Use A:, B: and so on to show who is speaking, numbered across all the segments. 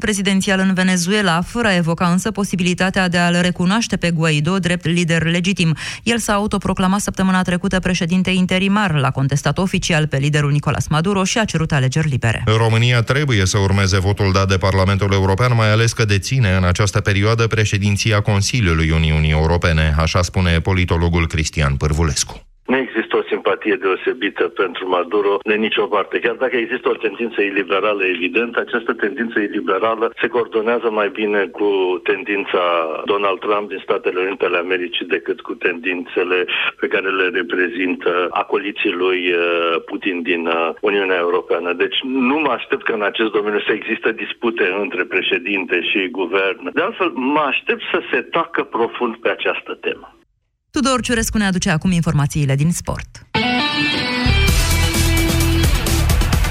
A: prezidențial în Venezuela, fără a evoca însă posibilitatea de a-l recunoaște pe Guaido drept lider legitim. El s-a autoproclamat săptămâna trecută președinte interimar, l-a contestat oficial pe liderul Nicolas Maduro și a cerut alegeri libere.
B: România trebuie să urmeze votul dat de Parlamentul European, mai ales că deține în această perioadă președinția Consiliului Uniunii Europene, așa spune politologul Cristian Pârvulescu.
C: Nu există o simpatie deosebită pentru Maduro de nicio parte. Chiar dacă există o tendință iliberală evidentă, această tendință iliberală se coordonează mai bine cu tendința Donald Trump din Statele Unite ale Americii decât cu tendințele pe care le reprezintă acoliții lui uh, Putin din uh, Uniunea Europeană. Deci nu mă aștept că în acest domeniu să există dispute între președinte și guvern. De altfel, mă aștept să se tacă profund pe această temă.
A: Tudor Ciurescu ne aduce acum informațiile din sport.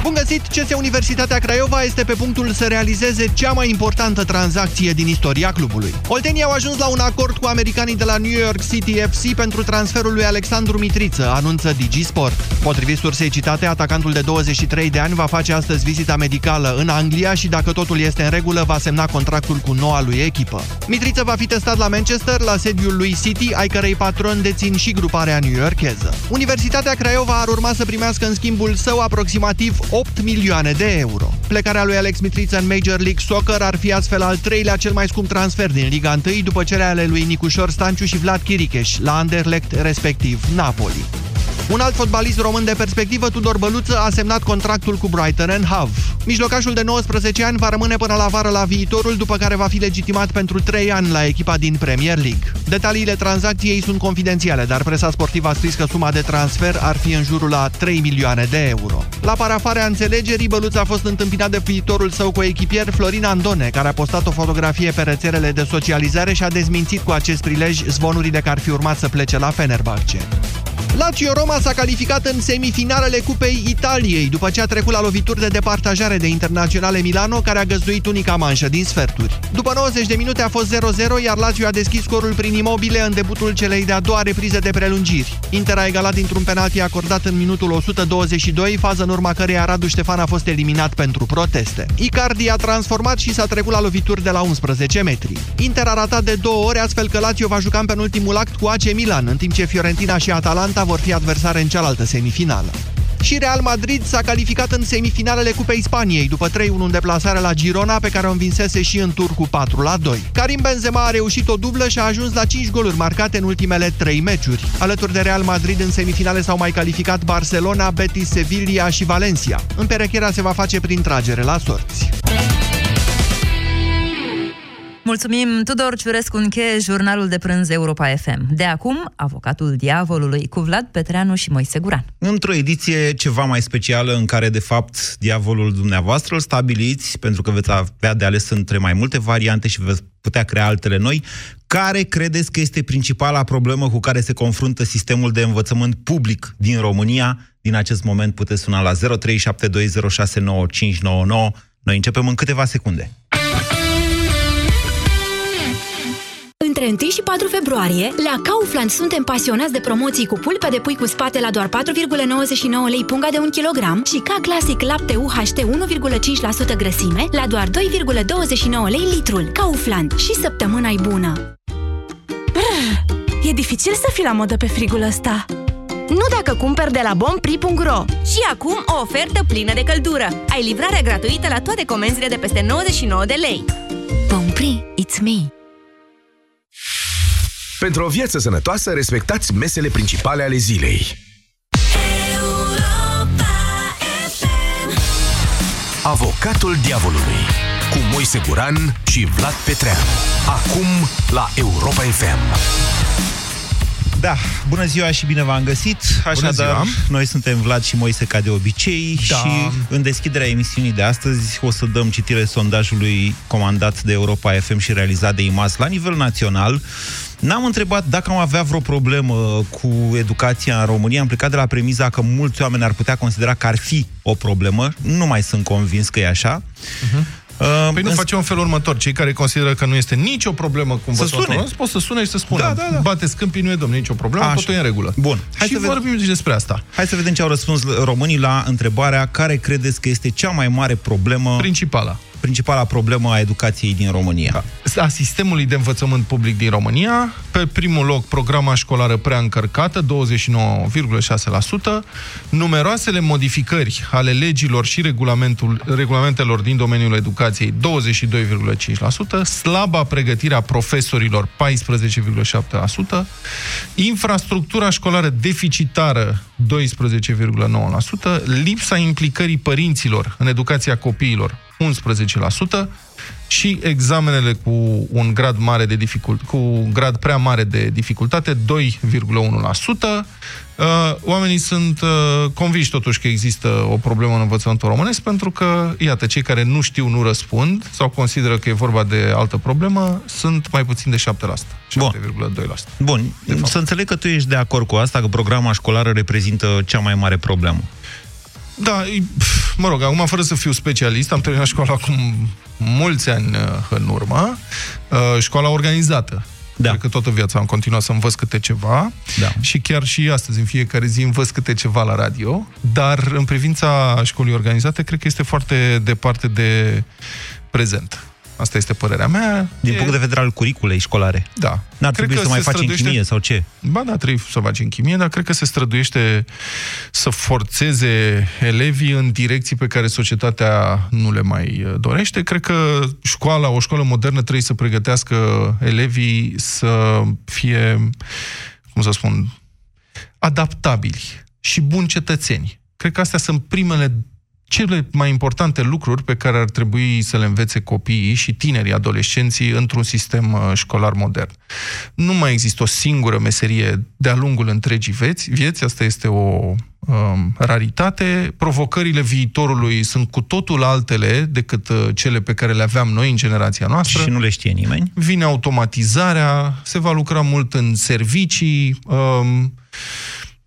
D: Bun găsit! CS Universitatea Craiova este pe punctul să realizeze cea mai importantă tranzacție din istoria clubului. Oltenii au ajuns la un acord cu americanii de la New York City FC pentru transferul lui Alexandru Mitriță, anunță Digisport. Potrivit sursei citate, atacantul de 23 de ani va face astăzi vizita medicală în Anglia și dacă totul este în regulă, va semna contractul cu noua lui echipă. Mitriță va fi testat la Manchester, la sediul lui City, ai cărei patron dețin și gruparea new-yorkeză. Universitatea Craiova ar urma să primească în schimbul său aproximativ 8 milioane de euro. Plecarea lui Alex Mitriță în Major League Soccer ar fi astfel al treilea cel mai scump transfer din Liga 1 după cele ale lui Nicușor Stanciu și Vlad Chiricheș la Anderlecht, respectiv Napoli. Un alt fotbalist român de perspectivă, Tudor Băluță, a semnat contractul cu Brighton and Hove. Mijlocașul de 19 ani va rămâne până la vară la viitorul, după care va fi legitimat pentru 3 ani la echipa din Premier League. Detaliile tranzacției sunt confidențiale, dar presa sportivă a scris că suma de transfer ar fi în jurul la 3 milioane de euro. La parafarea înțelegerii, Băluță a fost întâmpinat de viitorul său coechipier Florin Andone, care a postat o fotografie pe rețelele de socializare și a dezmințit cu acest prilej zvonurile că ar fi urmat să plece la Fenerbahce. Lazio Roma s-a calificat în semifinalele Cupei Italiei, după ce a trecut la lovituri de departajare de Internaționale Milano, care a găzduit unica manșă din sferturi. După 90 de minute a fost 0-0, iar Lazio a deschis scorul prin imobile în debutul celei de-a doua reprize de prelungiri. Inter a egalat dintr-un penalti acordat în minutul 122, fază în urma căreia Radu Ștefan a fost eliminat pentru proteste. Icardi a transformat și s-a trecut la lovituri de la 11 metri. Inter a ratat de două ori, astfel că Lazio va juca în penultimul act cu AC Milan, în timp ce Fiorentina și Atalanta vor fi adversare în cealaltă semifinală. Și Real Madrid s-a calificat în semifinalele Cupei Spaniei, după 3-1 în deplasare la Girona, pe care o învinsese și în tur cu 4-2. Karim Benzema a reușit o dublă și a ajuns la 5 goluri marcate în ultimele 3 meciuri. Alături de Real Madrid, în semifinale s-au mai calificat Barcelona, Betis, Sevilla și Valencia. Împerecherea se va face prin tragere la sorți.
A: Mulțumim, Tudor Ciurescu încheie jurnalul de prânz Europa FM. De acum, avocatul diavolului cu Vlad Petreanu și Moise Guran.
E: Într-o ediție ceva mai specială în care, de fapt, diavolul dumneavoastră îl stabiliți, pentru că veți avea de ales între mai multe variante și veți putea crea altele noi. Care credeți că este principala problemă cu care se confruntă sistemul de învățământ public din România? Din acest moment puteți suna la 0372069599. Noi începem în câteva secunde.
F: Între 1 și 4 februarie, la Kaufland suntem pasionați de promoții cu pulpe de pui cu spate la doar 4,99 lei punga de 1 kg și ca clasic lapte UHT 1,5% grăsime la doar 2,29 lei litrul. Kaufland. Și săptămâna e bună!
G: Brr, e dificil să fii la modă pe frigul ăsta. Nu dacă cumperi de la bonprix.ro.
H: Și acum o ofertă plină de căldură. Ai livrare gratuită la toate comenzile de peste 99 de lei.
F: Bonprix, it's me!
I: Pentru o viață sănătoasă, respectați mesele principale ale zilei. Avocatul diavolului cu Moise Guran și Vlad Petreanu. Acum la Europa FM.
E: Da, bună ziua și bine v-am găsit. Așadar, noi suntem Vlad și Moise ca de obicei
D: Da.
E: și în deschiderea emisiunii de astăzi o să dăm citire sondajului comandat de Europa FM și realizat de IMAS la nivel național. N-am întrebat dacă am avea vreo problemă cu educația în România. Am plecat de la premiza că mulți oameni ar putea considera că ar fi o problemă. Nu mai sunt convins că e așa. Uh,
B: Păi nu
E: însă-
B: facem în felul următor. Cei care consideră că nu este nicio problemă cu învățământul
E: sune.
B: român, pot să sune și să spună.
E: Da, da, da.
B: Bateți câmpii, nu e domnule nicio problemă,
E: Așa.
B: totul e în regulă.
E: Bun. Hai
B: și
E: să vedem.
B: vorbim și despre asta.
E: Hai să vedem ce au răspuns românii la întrebarea care credeți că este cea mai mare problemă
B: Principala.
E: Principala problemă a educației din România.
J: A sistemului de învățământ public din România. Pe primul loc, programa școlară prea încărcată, 29,6%. Numeroasele modificări ale legilor și regulamentul, regulamentelor din domeniul educației, 22,5%. Slaba pregătirea profesorilor, 14,7%. Infrastructura școlară deficitară, 12,9%. Lipsa implicării părinților în educația copiilor, 11% și examenele cu un grad mare de dificult, cu un grad prea mare de dificultate, 2,1%. Uh, oamenii sunt uh, convinși totuși că există o problemă în învățământul românesc pentru că, iată, cei care nu știu, nu răspund sau consideră că e vorba de altă problemă, sunt mai puțin de 7%, 7,2%.
E: Bun, să înțeleg că tu ești de acord cu asta, că programa școlară reprezintă cea mai mare problemă.
J: Da, mă rog, acum fără să fiu specialist, am terminat școala acum mulți ani uh, în urmă, uh, școala organizată. Da. Cred că toată viața am continuat să învăț câte ceva da. și chiar și astăzi, în fiecare zi, învăț câte ceva la radio, dar în privința școlii organizate, cred că este foarte departe de prezent. Asta este părerea mea.
E: Din e... punct de vedere al curiculei școlare.
J: Da.
E: N-ar trebui să mai faci străduiește... în chimie sau ce?
J: Ba da, trebuie să faci în chimie, dar cred că se străduiește să forțeze elevii în direcții pe care societatea nu le mai uh, dorește. Cred că școala, o școală modernă trebuie să pregătească elevii să fie, cum să spun, adaptabili și buni cetățeni. Cred că astea sunt primele cele mai importante lucruri pe care ar trebui să le învețe copiii și tinerii adolescenții într-un sistem uh, școlar modern. Nu mai există o singură meserie de-a lungul întregii vieți, vieți asta este o um, raritate. Provocările viitorului sunt cu totul altele decât uh, cele pe care le aveam noi în generația noastră.
E: Și nu le știe nimeni.
J: Vine automatizarea, se va lucra mult în servicii, um,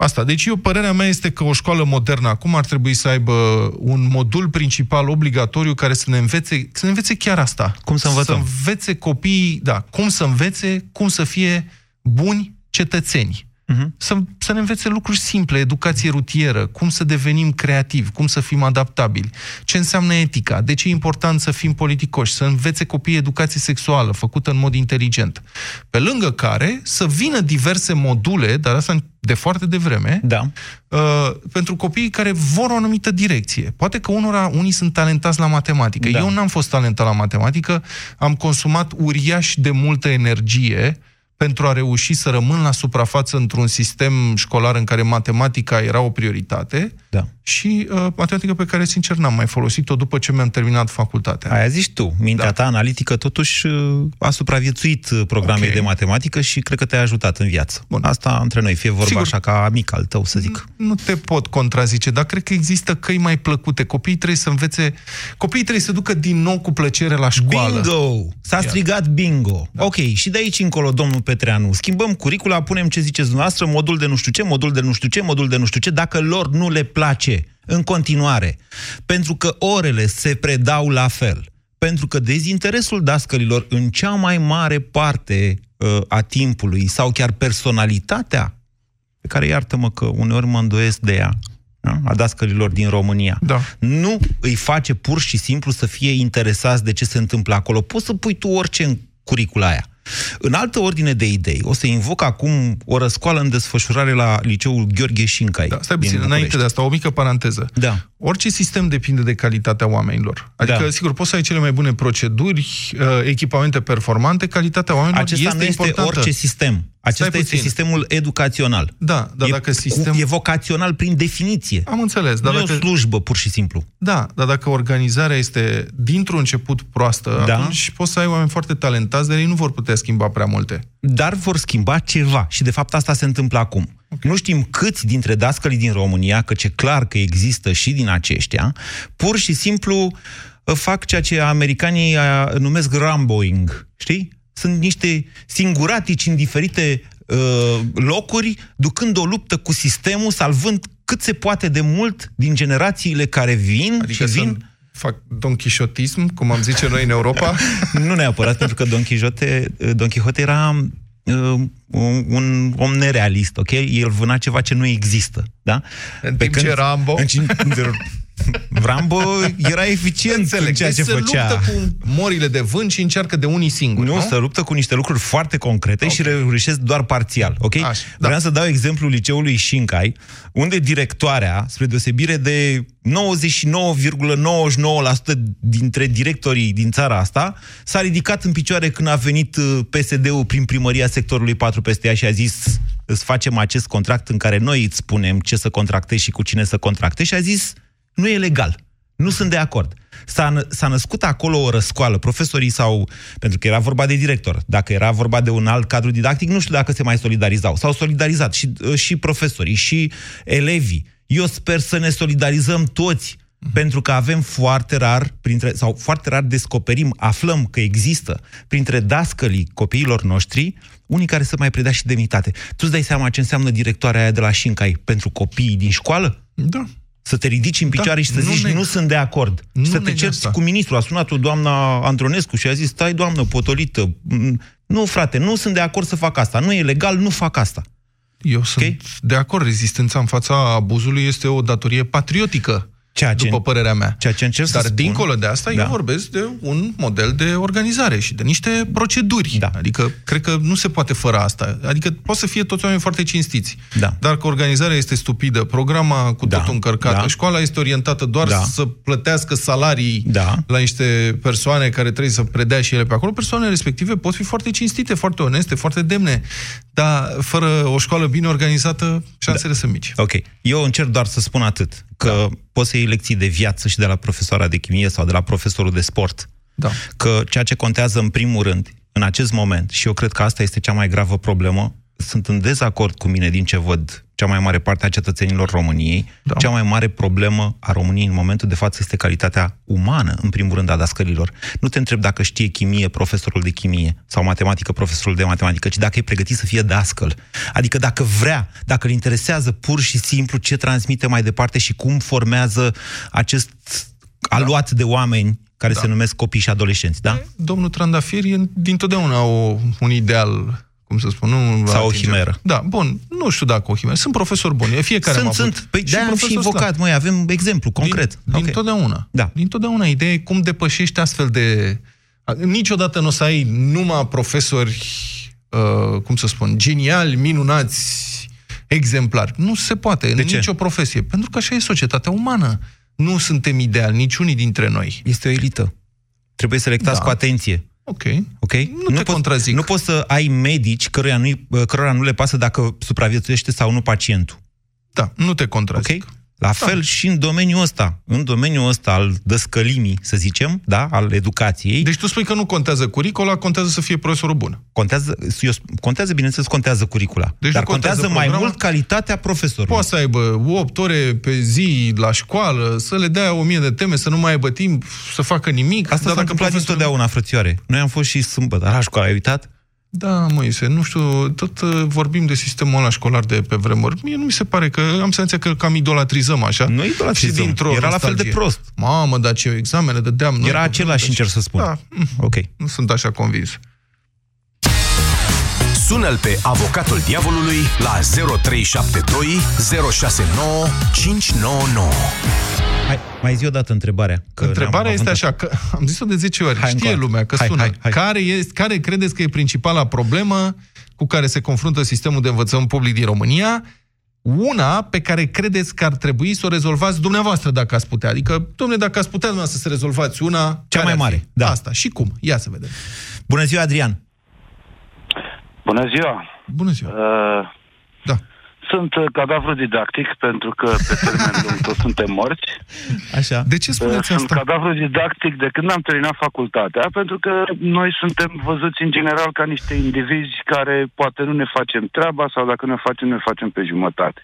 J: Asta. Deci eu, părerea mea este că o școală modernă acum ar trebui să aibă un modul principal obligatoriu care să ne învețe, să ne învețe chiar asta.
E: Cum să învățăm?
J: Să învețe copiii, da, cum să învețe, cum să fie buni cetățeni. Uh-huh. Să, să ne învețe lucruri simple, educație rutieră, cum să devenim creativi, cum să fim adaptabili, ce înseamnă etica, de ce e important să fim politicoși, să învețe copiii educație sexuală, făcută în mod inteligent. Pe lângă care să vină diverse module, dar asta de foarte devreme,
E: da.
J: uh, pentru copiii care vor o anumită direcție. Poate că unora, unii sunt talentați la matematică. Da. Eu n-am fost talentat la matematică, am consumat uriaș de multă energie pentru a reuși să rămân la suprafață într-un sistem școlar în care matematica era o prioritate
E: da.
J: și uh, matematică pe care, sincer, n-am mai folosit-o după ce mi-am terminat facultatea.
E: Aia zici tu. Mintea da. ta analitică totuși uh, a supraviețuit uh, programei okay. de matematică și cred că te-a ajutat în viață. Bun. Asta între noi, fie vorba Sigur, așa ca amic al tău, să zic.
J: Nu te pot contrazice, dar cred că există căi mai plăcute. Copiii trebuie să învețe... Copiii trebuie să ducă din nou cu plăcere la școală.
E: Bingo! S-a strigat bingo. Da. Ok, și de aici încolo, domnul Petreanu, schimbăm curicula, punem ce ziceți dumneavoastră, modul de nu știu ce, modul de nu știu ce, modul de nu știu ce, dacă lor nu le place în continuare. Pentru că orele se predau la fel. Pentru că dezinteresul dascălilor în cea mai mare parte uh, a timpului sau chiar personalitatea pe care iartă-mă că uneori mă îndoiesc de ea, da? a dascălilor din România.
J: Da.
E: Nu îi face pur și simplu să fie interesați de ce se întâmplă acolo. Poți să pui tu orice în curicula aia. În altă ordine de idei, o să invoc acum o răscoală în desfășurare la liceul Gheorghe Șincai.
J: Da, stai puțin, înainte de asta, o mică paranteză.
E: Da.
J: Orice sistem depinde de calitatea oamenilor. Adică, da. sigur, poți să ai cele mai bune proceduri, uh, echipamente performante, calitatea oamenilor
E: Acesta
J: este
E: nu este
J: importantă.
E: orice sistem. Acesta este sistemul educațional.
J: Da, dar
E: e,
J: dacă sistem...
E: E vocațional prin definiție.
J: Am înțeles. Dar
E: nu
J: dacă...
E: e o slujbă, pur și simplu.
J: Da, dar dacă organizarea este dintr-un început proastă, da. atunci poți să ai oameni foarte talentați, dar ei nu vor putea schimba prea multe.
E: Dar vor schimba ceva. Și, de fapt, asta se întâmplă acum. Okay. Nu știm câți dintre dascălii din România, că ce clar că există și din aceștia, pur și simplu uh, fac ceea ce americanii uh, numesc ramboing, știi? Sunt niște singuratici în diferite uh, locuri, ducând o luptă cu sistemul, salvând cât se poate de mult din generațiile care vin
J: adică
E: și vin...
J: fac Don Quixotism, cum am zice noi în Europa?
E: nu neapărat, pentru că Don Quixote, Don Quixote era uh, un om nerealist, ok? El vâna ceva ce nu există, da?
J: În Pe timp când, ce Rambo... În,
E: Rambo era eficient
J: Înțeleg.
E: în ceea
J: Deci
E: ce
J: se
E: făcea.
J: luptă cu morile de vânt și încearcă de unii singuri,
E: Nu,
J: nu?
E: se luptă cu niște lucruri foarte concrete okay. și reușesc doar parțial, ok?
J: Așa, da.
E: Vreau să dau exemplul liceului Șincai, unde directoarea, spre deosebire de 99,99% dintre directorii din țara asta, s-a ridicat în picioare când a venit uh, PSD-ul prin primăria sectorului 4 peste ea și a zis îți facem acest contract în care noi îți spunem ce să contractezi și cu cine să contractezi și a zis nu e legal. Nu sunt de acord. S-a, nă- s-a născut acolo o răscoală. Profesorii sau... Pentru că era vorba de director. Dacă era vorba de un alt cadru didactic, nu știu dacă se mai solidarizau. S-au solidarizat și, uh, și profesorii, și elevii. Eu sper să ne solidarizăm toți, pentru că avem foarte rar, printre, sau foarte rar descoperim, aflăm că există printre dascălii copiilor noștri unii care să mai predea și demnitate. Tu îți dai seama ce înseamnă directoarea aia de la Șincai pentru copiii din școală?
J: Da.
E: Să te ridici în picioare
J: Da,
E: și să
J: nu
E: zici
J: neg.
E: nu sunt de acord.
J: Nu
E: și să te
J: neg
E: cerți
J: asta.
E: cu ministrul. A sunat-o doamna Andronescu și a zis, stai doamnă, potolită. Mm, Nu, frate, nu sunt de acord să fac asta. Nu e legal, nu fac asta.
J: Eu sunt de acord. Rezistența în fața abuzului este o datorie patriotică,
E: Ceea ce,
J: după părerea mea.
E: ceea ce încerc
J: Dar
E: să spun,
J: dincolo de asta,
E: Da.
J: eu vorbesc de un model de organizare și de niște proceduri.
E: Da.
J: Adică, cred că nu se poate fără asta. Adică, poate să fie toți oameni foarte cinstiți.
E: Da.
J: Dar că organizarea este stupidă, programa cu
E: Da.
J: totul încărcată,
E: Da.
J: școala este orientată doar
E: Da.
J: să plătească salarii
E: Da.
J: la niște persoane care trebuie să predea și ele pe acolo. Persoanele respective pot fi foarte cinstite, foarte oneste, foarte demne, dar fără o școală bine organizată, șansele sunt mici.
E: Ok. Eu încerc doar să spun atât, că da. Poți să iei lecții de viață și de la profesoara de chimie sau de la profesorul de sport.
J: Da.
E: Că ceea ce contează în primul rând, în acest moment, și eu cred că asta este cea mai gravă problemă, sunt în dezacord cu mine din ce văd cea mai mare parte a cetățenilor României.
J: Da.
E: Cea mai mare problemă a României în momentul de față este calitatea umană, în primul rând, a dascălilor. Nu te întreb dacă știe chimie profesorul de chimie sau matematică profesorul de matematică, ci dacă e pregătit să fie dascăl. Adică dacă vrea, dacă îl interesează pur și simplu ce transmite mai departe și cum formează acest aluat de oameni care
J: Da.
E: se numesc copii și adolescenți, da?
J: Domnul Trandafir e dintotdeauna o, un ideal cum să spun, nu
E: Sau o
J: atinge.
E: chimeră.
J: Da, bun, nu știu dacă o chimeră. Sunt profesori buni, fiecare am
E: sunt,
J: avut.
E: sunt. Păi de am și
J: profesor
E: invocat,
J: Slav.
E: măi, avem exemplu concret.
J: Din,
E: Ok.
J: din totdeauna.
E: Da.
J: Din totdeauna. Ideea e cum depășești astfel de... Niciodată nu o să ai numai profesori, uh, cum să spun, geniali, minunați, exemplari. Nu se poate,
E: De
J: în
E: ce?
J: nicio profesie. Pentru că așa e societatea umană. Nu suntem ideali, niciunii dintre noi.
E: Este o elită. Trebuie selectați
J: Da.
E: cu atenție.
J: Ok.
E: Ok?
J: Nu te contrazic.
E: Nu poți să ai medici căruia nu, cărora nu le pasă dacă supraviețuiește sau nu pacientul.
J: Da, nu te contrazic.
E: Ok? La fel și în domeniul ăsta. În domeniul ăsta al dăscălimii, să zicem, da, al educației,
J: Deci tu spui că nu contează curicula, contează să fie profesorul bun.
E: contează, eu, sp- contează, bineînțeles, contează curicula.
J: Deci
E: dar
J: nu contează
E: contează mai
J: programa?
E: mult calitatea profesorului.
J: Poate să aibă 8 ore pe zi la școală, să le dea o mie de teme, să nu mai aibă timp să facă nimic.
E: Asta s-a întâmplat
J: profesorul-
E: întotdeauna, frățioare. Noi am fost și sâmbătă la școală, ai uitat?
J: Da, Moise, nu știu, tot uh, vorbim de sistemul ăla școlar de pe vremuri. Mie nu mi se pare că am senzația că îl cam idolatrizăm așa.
E: Nu idolatrizăm.
J: Și dintr-o
E: Era la fel de
J: nostalgie.
E: prost.
J: Mamă, dar ce examene dădeam noi.
E: Era
J: cu
E: același,
J: vremea
E: încerc să spun.
J: Da, mm,
E: Ok.
J: nu sunt așa convins.
I: Sună-l pe avocatul diavolului la 0372 069 599.
E: Hai, mai zi o dată întrebarea. Că
J: Întrebarea
E: n-am
J: este
E: avut-
J: așa, că am zis-o de 10 ori,
E: Hai
J: știe
E: încă o dată.
J: lumea că
E: Hai,
J: sună.
E: hai, hai.
J: Care, este, care credeți că e principala problemă cu care se confruntă sistemul de învățământ public din România? Una pe care credeți că ar trebui să o rezolvați dumneavoastră dacă ați putea. Adică, domnule, dacă ați putea dumneavoastră să rezolvați una...
E: Cea
J: care
E: mai
J: ar fi?
E: mare, da.
J: Asta. Și cum? Ia să vedem.
E: Bună ziua, Adrian!
K: Bună ziua!
J: Bună ziua!
K: Uh,
J: Da.
K: Sunt uh, cadavru didactic pentru că pe termen lung toți suntem morți.
E: Așa.
J: De ce
K: Uh,
J: spuneți
K: sunt
J: asta?
K: cadavru didactic de când am terminat facultatea, pentru că noi suntem văzuți în general ca niște indivizi care poate nu ne facem treaba sau dacă ne facem, ne facem pe jumătate.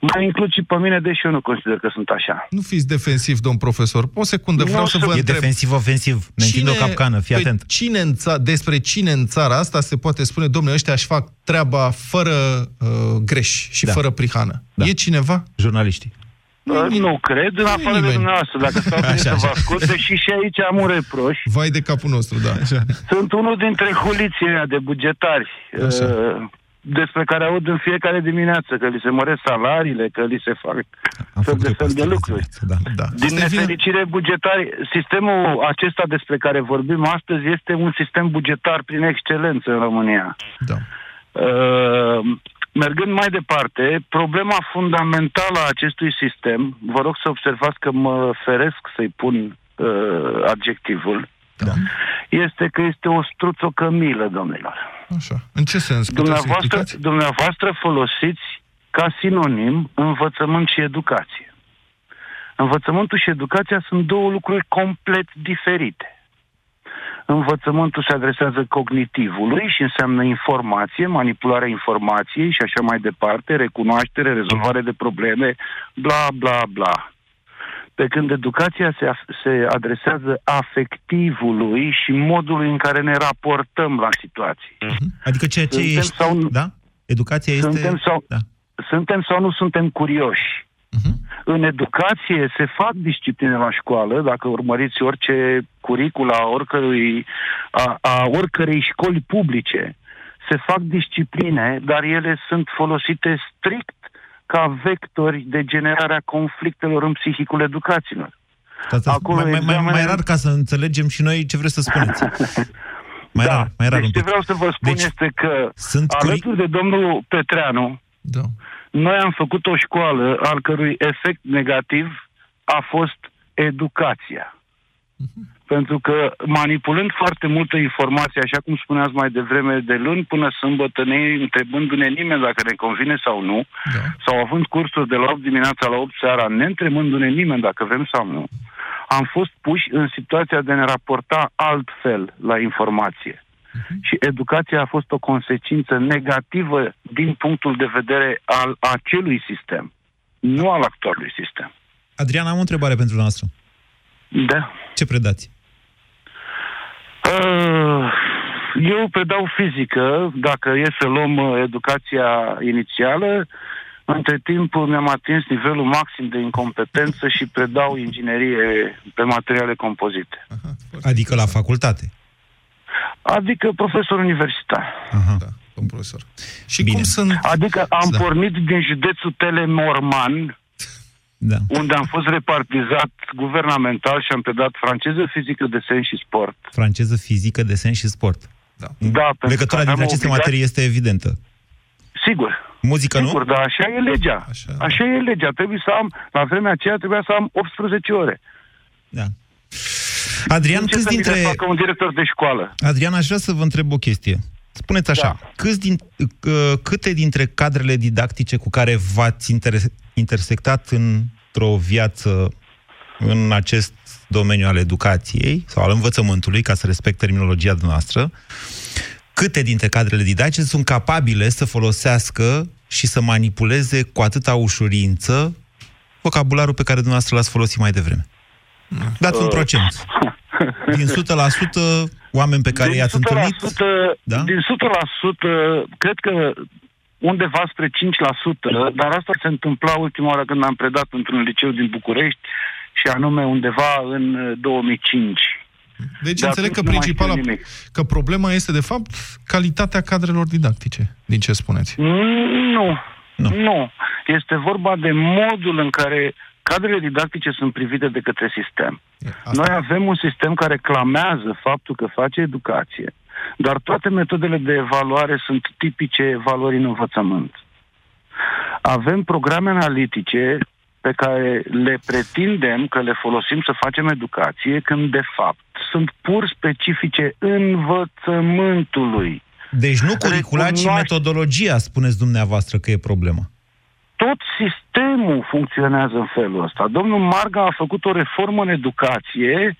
K: Mă includ și pe mine, deși eu nu consider că sunt așa.
J: Nu fiți defensiv, domn profesor. O secundă,
K: Nu
J: vreau
K: o
J: să
K: să-
J: vă
E: E
J: întreb.
E: defensiv-ofensiv. Ne întinde o capcană, fii
J: pe
E: atent.
J: Cine în ța- despre cine în țara asta se poate spune, domnule, ăștia își fac treaba fără uh, greș și
E: Da.
J: fără prihană?
E: Da.
J: E cineva?
E: Jurnaliștii.
K: Uh, nu cred, în afară de
J: nimeni.
K: dumneavoastră, dacă stau bine
E: Așa,
K: să vă
E: așa.
K: ascult, deși și aici am un reproș.
J: Vai de capul nostru, da. Așa.
K: Sunt unul dintre huliții ăia de bugetari.
J: Așa.
K: Uh, despre care aud în fiecare dimineață, că li se măresc salariile, că li se fac
E: Am
K: fel
E: făcut
K: de
E: eu
K: fel de
E: pastilă
K: lucruri.
E: dimineață, da.
B: Da.
K: Din
B: Asta e vina-
K: nefericire bugetare, sistemul acesta despre care vorbim astăzi este un sistem bugetar prin excelență în România.
B: Da.
K: Uh, mergând mai departe, problema fundamentală a acestui sistem, vă rog să observați că mă feresc să-i pun uh, adjectivul,
B: Da.
K: este că este o struțocămilă, domnilor.
B: Așa. În ce sens? Puteți să
K: Dumneavoastră,
B: explicați?
K: dumneavoastră folosiți ca sinonim învățământ și educație. Învățământul și educația sunt două lucruri complet diferite. Învățământul se adresează cognitivului și înseamnă informație, manipularea informației și așa mai departe, recunoaștere, rezolvare de probleme, bla, bla, bla. Pe când educația se, af- se adresează afectivului și modului în care ne raportăm la situații.
E: Adică ceea ce
K: Suntem
E: ești...
K: sau nu-
E: Da? Educația este...
K: Suntem sau,
E: Da.
K: suntem sau nu suntem curioși. În educație se fac discipline la școală, dacă urmăriți orice curicula a, oricărui, a, a oricărei școli publice, se fac discipline, dar ele sunt folosite strict ca vectori de generare a conflictelor în psihicul educațiilor.
E: Stați, stați,
K: Acolo
E: mai, mai, mai, mai
K: examenele-
E: rar ca să înțelegem și noi ce vreți să spuneți. Mai rar, mai rar
K: deci
E: un
K: ce
E: pic.
K: vreau să vă spun
E: Deci,
K: este că
E: sunt curi-
K: alături de domnul Petreanu,
B: Da.
K: noi am făcut o școală al cărui efect negativ a fost educația. Pentru că manipulând foarte multă informație, așa cum spuneați mai devreme, de luni până sâmbătă, ne întrebându-ne nimeni dacă ne convine sau nu,
B: Da.
K: sau având cursuri de la 8 dimineața la 8 seara, ne întrebându-ne nimeni dacă vrem sau nu, am fost puși în situația de a ne raporta altfel la informație. Și educația a fost o consecință negativă din punctul de vedere al acelui sistem, nu al actualului sistem.
E: Adrian, am o întrebare pentru noastră.
K: Da.
E: Ce predați?
K: Uh, Eu predau fizică, dacă e să luăm uh, educația inițială, între timp mi-am atins nivelul maxim de incompetență și predau inginerie pe materiale compozite.
E: Adică la facultate.
K: Adică profesor universitar.
E: Aha.
B: Da, domn profesor. Și
E: Bine.
B: cum sunt...
K: Adică am
B: Da.
K: pornit din județul Telenorman,
E: Da.
K: unde am fost repartizat guvernamental și am predat franceză, fizică, desen și sport.
E: Franceză, fizică, desen și sport.
B: Da.
K: Da, pentru că
E: Legătura
K: aveam
E: dintre aceste
K: obligație-
E: materii este evidentă.
K: Sigur.
E: Muzică,
K: Sigur,
E: nu?
K: dar așa e legea.
B: Așa.
K: Așa, așa e legea. Trebuie să am, la vremea aceea trebuia să am 18 ore.
E: Da. Adrian,
K: ce
E: câți
K: să mi
E: dintre...
K: le facă un director de școală?
E: Adrian, aș vrea să vă întreb o chestie. Spuneți așa,
K: Da.
E: câți din, uh, câte dintre cadrele didactice cu care v-ați inter- intersectat într-o viață în acest domeniu al educației sau al învățământului, ca să respect terminologia noastră, câte dintre cadrele didactice sunt capabile să folosească și să manipuleze cu atâta ușurință vocabularul pe care dumneavoastră l-ați folosit mai devreme? Dați un procent. Din 100% oameni pe care
K: din
E: i-ați
K: 100%,
E: întâlnit? Da?
K: Din 100%, cred că undeva spre 5%, dar asta se întâmpla ultima oară când am predat într-un liceu din București și anume undeva în uh, 2005.
B: Deci
K: De
B: înțeleg că
K: atunci nu mai
B: principala,
K: știu nimic.
B: că problema este de fapt calitatea cadrelor didactice, din ce spuneți.
K: Nu,
E: Nu.
K: nu. Nu. Este vorba de modul în care cadrele didactice sunt privite de către sistem.
B: Asta.
K: Noi avem un sistem care clamează faptul că face educație, dar toate metodele de evaluare sunt tipice valori în învățământ. Avem programe analitice pe care le pretindem că le folosim să facem educație, când de fapt sunt pur specifice învățământului.
E: Deci nu curicula, ci
K: Recunoaște-
E: metodologia, spuneți dumneavoastră că e problema.
K: tot sistemul funcționează în felul ăsta. Domnul Marga a făcut o reformă în educație,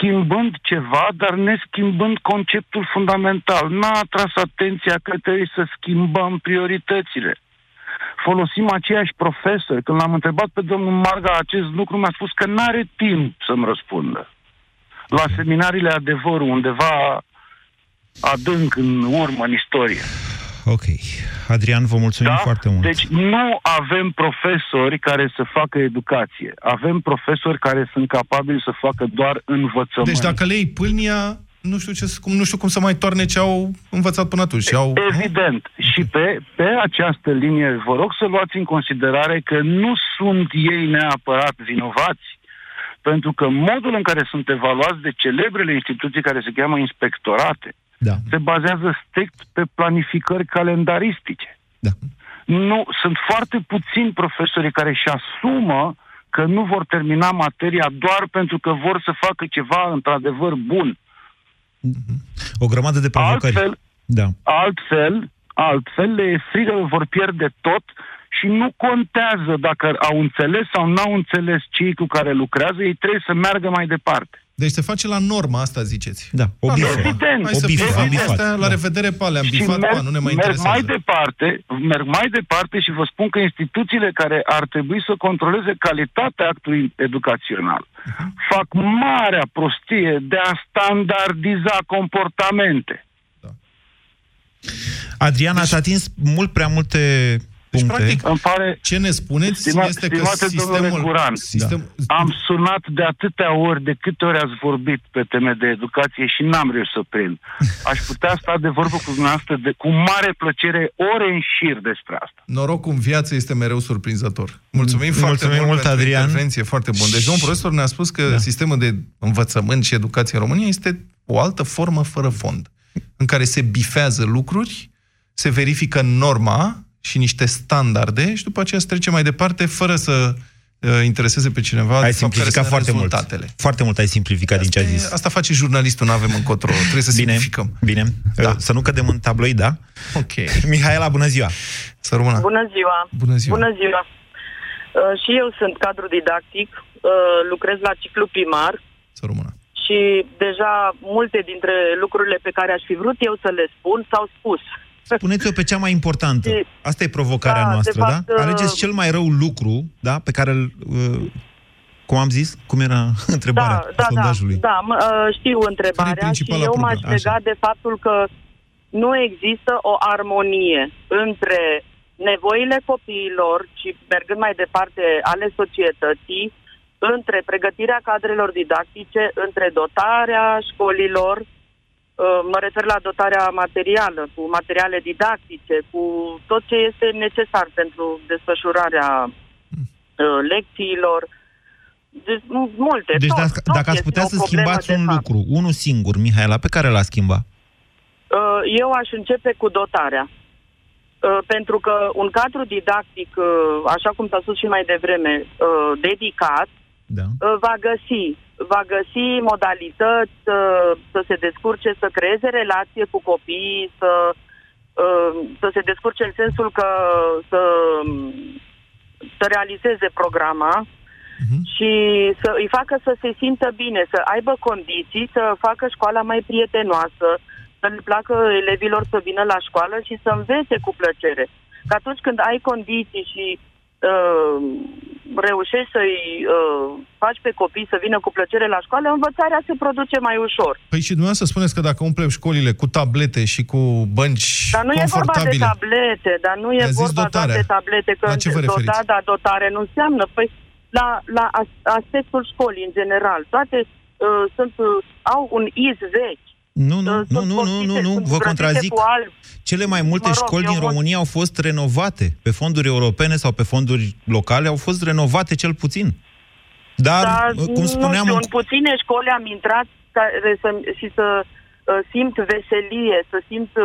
K: schimbând ceva, dar ne schimbând conceptul fundamental. N-a atras atenția că trebuie să schimbăm prioritățile. Folosim aceiași profesori. Când l-am întrebat pe domnul Marga acest lucru, mi-a spus că n-are timp să-mi răspundă. La seminariile adevărul, undeva adânc în urmă, în istorie.
E: Ok. Adrian, vă mulțumim foarte mult.
K: Deci nu avem profesori care să facă educație. Avem profesori care sunt capabili să facă doar învățământ.
B: Deci dacă le iei pâlnia,
J: nu știu, ce, cum, nu știu cum să mai toarne ce au învățat până atunci. Au,
K: Evident. Și pe, pe această linie vă rog să luați în considerare că nu sunt ei neapărat vinovați, pentru că modul în care sunt evaluați de celebrele instituții care se cheamă inspectorate
E: Da.
K: se bazează strict pe planificări calendaristice.
E: Da.
K: Nu, sunt foarte puțini profesori care își asumă că nu vor termina materia doar pentru că vor să facă ceva într-adevăr bun.
E: O grămadă de provocări.
K: Altfel,
E: Da.
K: altfel, altfel le e frică că vor pierde tot și nu contează dacă au înțeles sau n-au înțeles cei cu care lucrează, ei trebuie să meargă mai departe.
J: Deci se face la normă, asta ziceți.
E: Da, o
J: La
E: bifă.
J: normă.
K: Evident.
J: Hai
E: O
J: să
E: bifă,
J: bifăm
E: am bifat,
J: astea, la
E: da.
J: revedere pe alea, am
K: Și
J: bifat,
K: merg,
J: pa, nu ne mai
K: merg
J: interesează.
K: mai departe, merg mai departe și vă spun că instituțiile care ar trebui să controleze calitatea actului educațional
J: Mhm.
K: fac marea prostie de a standardiza comportamente.
E: Adrian, ați atins mult prea multe
J: Deci,
E: puncte.
J: practic,
K: Îmi pare
J: ce ne spuneți
K: Stima,
J: este că
K: stimate domnule
J: sistemul...
K: Guran,
J: sistem,
K: am sunat de atâtea ori, de câte ori ați vorbit pe teme de educație și n-am reușit să prind. Aș putea sta de vorbă cu dumneavoastră de, cu mare plăcere ore în șir despre asta.
J: Norocul în viață este mereu surprinzător. Mulțumim foarte
E: Mulțumim
J: mult,
E: mult,
J: pentru
E: Adrian.
J: intervenție foarte bun. Deci domnul profesor ne-a spus că da. sistemul de învățământ și educație în România este o altă formă fără fond, în care se bifează lucruri, se verifică norma și niște standarde și după aceea se trece mai departe fără să uh, intereseze pe cineva
E: Ai
J: de fapt, care
E: simplificat
J: sunt
E: foarte mult.
J: rezultatele.
E: Foarte mult ai simplificat din ce ai
J: Asta,
E: zis.
J: e- asta face jurnalistul, nu avem încotro. Trebuie să
E: Bine,
J: simplificăm.
E: bine.
J: Da.
E: Să nu cădem în tabloid, da?
J: Ok.
E: Mihaela, bună ziua!
J: Să rămână.
L: Bună ziua!
J: Bună ziua.
L: Bună ziua! Uh, și eu sunt cadru didactic, uh, lucrez la ciclu primar
J: Să rămână.
L: și deja multe dintre lucrurile pe care aș fi vrut eu să le spun s-au spus.
E: Spuneți-o pe cea mai importantă.
L: Și-
E: Asta e provocarea
L: Da, de
E: noastră,
L: fapt,
E: da?
L: uh,
E: Alegeți cel mai rău lucru, da? Pe care îl... uh, Cum am zis? Cum era întrebarea
L: Da, da, da,
E: sondajului?
L: da, m- uh, știu întrebarea și
J: principala
L: eu m-aș
J: problemă?
L: lega de faptul că nu există o armonie între nevoile copiilor și mergând mai departe ale societății, între pregătirea cadrelor didactice, între dotarea școlilor, uh, mă refer la dotarea materială, cu materiale didactice, cu tot ce este necesar pentru desfășurarea uh, lecțiilor, deci, m- multe.
E: Deci
L: tot,
E: dacă,
L: tot
E: dacă ați
L: este
E: putea
L: o
E: să
L: problemă,
E: schimbați
L: de
E: un
L: fapt.
E: lucru, unul singur, Mihaela, pe care l-a schimba?
L: Uh, Eu aș începe cu dotarea. Uh, Pentru că un cadru didactic, uh, așa cum s-a spus și mai devreme, uh, dedicat,
E: Da.
L: uh, va găsi, va găsi modalități uh, să se descurce, să creeze relație cu copiii, să, uh, să se descurce în sensul că să, să realizeze programa și să îi facă să se simtă bine, să aibă condiții, să facă școala mai prietenoasă, să le placă elevilor să vină la școală și să învețe cu plăcere. Că atunci când ai condiții și uh, reușești să-i uh, faci pe copii să vină cu plăcere la școală, învățarea se produce mai ușor.
J: Păi și dumneavoastră spuneți că dacă umplem școlile cu tablete și cu bănci
L: Dar nu e vorba de
J: confortabile...
L: tablete, dar nu e
J: Mi-a zis
L: vorba doar
J: dotarea.
L: de tablete, că
J: La ce vă referiți?
L: dota, dar dotare nu înseamnă. Păi la, la as- aspectul școlii în general. Toate uh, sunt, uh, au un iz vechi.
E: Nu, nu,
L: Uh,
E: nu,
L: sunt
E: nu, nu,
L: construite-
E: nu, nu,
L: sunt
E: vă
L: îngrădite
E: contrazic.
L: Cu alb.
E: Cele mai multe
L: Mă rog,
E: școli
L: eu
E: din
L: vă-
E: România au fost renovate. Pe fonduri europene sau pe fonduri locale au fost renovate cel puțin. Dar,
L: Dar,
E: cum spuneam,
L: nu știu,
E: în-
L: în puține școli am intrat care să, și să uh, simt veselie, să simt uh,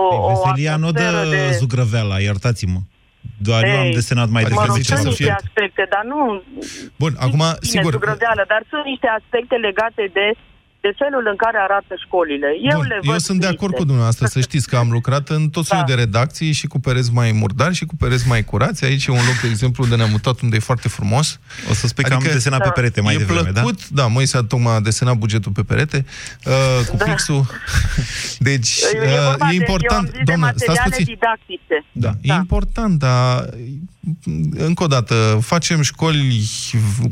L: o, o
E: veselia nu dă
L: atmosferă de...
E: zugrăveala, iertați-mă. Doar eu am
L: Ei,
E: desenat mai
L: mă
E: devreme
L: rog,
E: ce
L: sunt
E: să
L: niște
E: fie.
L: aspecte, dar nu
J: Bun, acum,
L: bine,
J: sigur,
L: zugrăveală, dar sunt niște aspecte legate de, de felul în care arată școlile. Eu,
J: Bun,
L: le
J: eu
L: văd
J: sunt de
L: triste.
J: acord cu dumneavoastră, să știți că am lucrat în tot felul
L: Da.
J: de redacții și cu pereți mai murdari și cu pereți mai curați. Aici e un loc, de exemplu, unde ne-am mutat, unde e foarte frumos.
E: O să spui că am desenat pe perete mai
J: e
E: devreme, da?
J: plăcut, da? Moise a tocmai a desenat bugetul pe perete, uh, cu
L: Da.
J: pixul. Deci,
L: E,
J: uh,
L: vorba
J: e
L: de,
J: important.
L: eu am zis
J: Doamnă,
L: de
J: stați
L: materiale
J: puțin.
L: didactice.
J: Da, e important, dar încă o dată, facem școli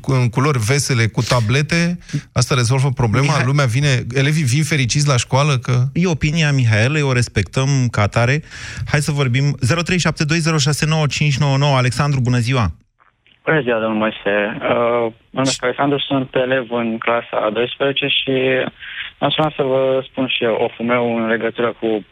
J: cu- în culori vesele, cu tablete, asta rezolvă problema,
E: Mihai-
J: lumea vine, elevii vin fericiți la școală, că...
E: E opinia Mihaelei, o respectăm ca atare. Hai să vorbim. 0372069599. Alexandru, bună ziua!
M: Bună ziua, domnul Moise. Uh, mă numesc Alexandru, sunt elev în clasa a 12 și Așa să vă spun și eu oful meu în legătură cu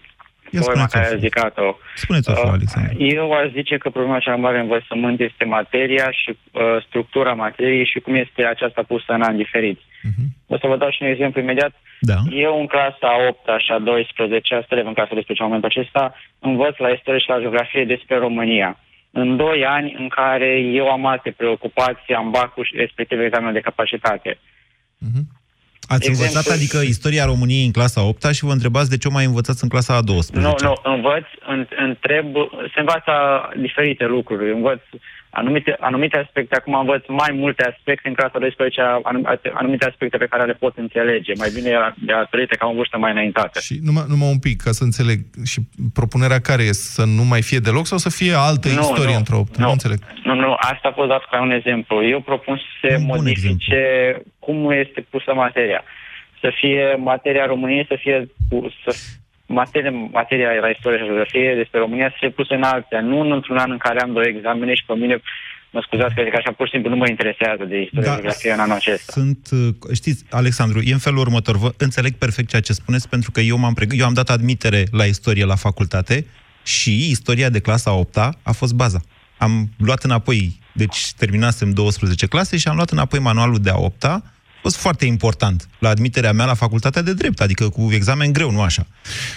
M: problema care a ridicat-o.
E: Spuneți-o, uh, Alexandru.
M: Eu aș zice că problema cea mare în învățământ este materia și uh, structura materiei și cum este aceasta pusă în ani diferiți. Uh-huh. O să vă dau și un exemplu imediat.
E: Da.
M: Eu în clasa 8 și a 12, asta în clasa 12 în momentul acesta, învăț la istorie și la geografie despre România. În doi ani în care eu am alte preocupații, am bacul și respectiv examenul de capacitate.
E: Uh-huh. Ați exemplu, învățat, adică, istoria României în clasa 8 și vă întrebați de ce o mai învățați în clasa a 12
M: Nu, nu, învăț, în, întreb, se învață diferite lucruri. Învăț anumite, anumite aspecte, acum învăț mai multe aspecte în clasa 12, anumite aspecte pe care le pot înțelege. Mai bine de a trăite ca o vârstă mai înaintată.
J: Și numai, numai un pic, ca să înțeleg, și propunerea care e? Să nu mai fie deloc sau să fie altă nu, istorie într-o 8? Nu, nu înțeleg.
M: Nu, nu, asta a fost dat ca un exemplu. Eu propun să se un modifice cum este pusă materia. Să fie materia României, să fie să materia, materia era istorie și geografie despre România să fie pusă în altea, nu într-un an în care am două examene și pe mine mă scuzați că zic așa, pur și simplu nu mă interesează de istorie da, geografie în anul acesta.
E: Sunt, uh, știți, Alexandru, e în felul următor, vă înțeleg perfect ceea ce spuneți, pentru că eu, m-am preg- eu am dat admitere la istorie la facultate și istoria de clasa 8 a fost baza. Am luat înapoi, deci terminasem 12 clase și am luat înapoi manualul de a 8 fost foarte important la admiterea mea la facultatea de drept, adică cu examen greu, nu așa.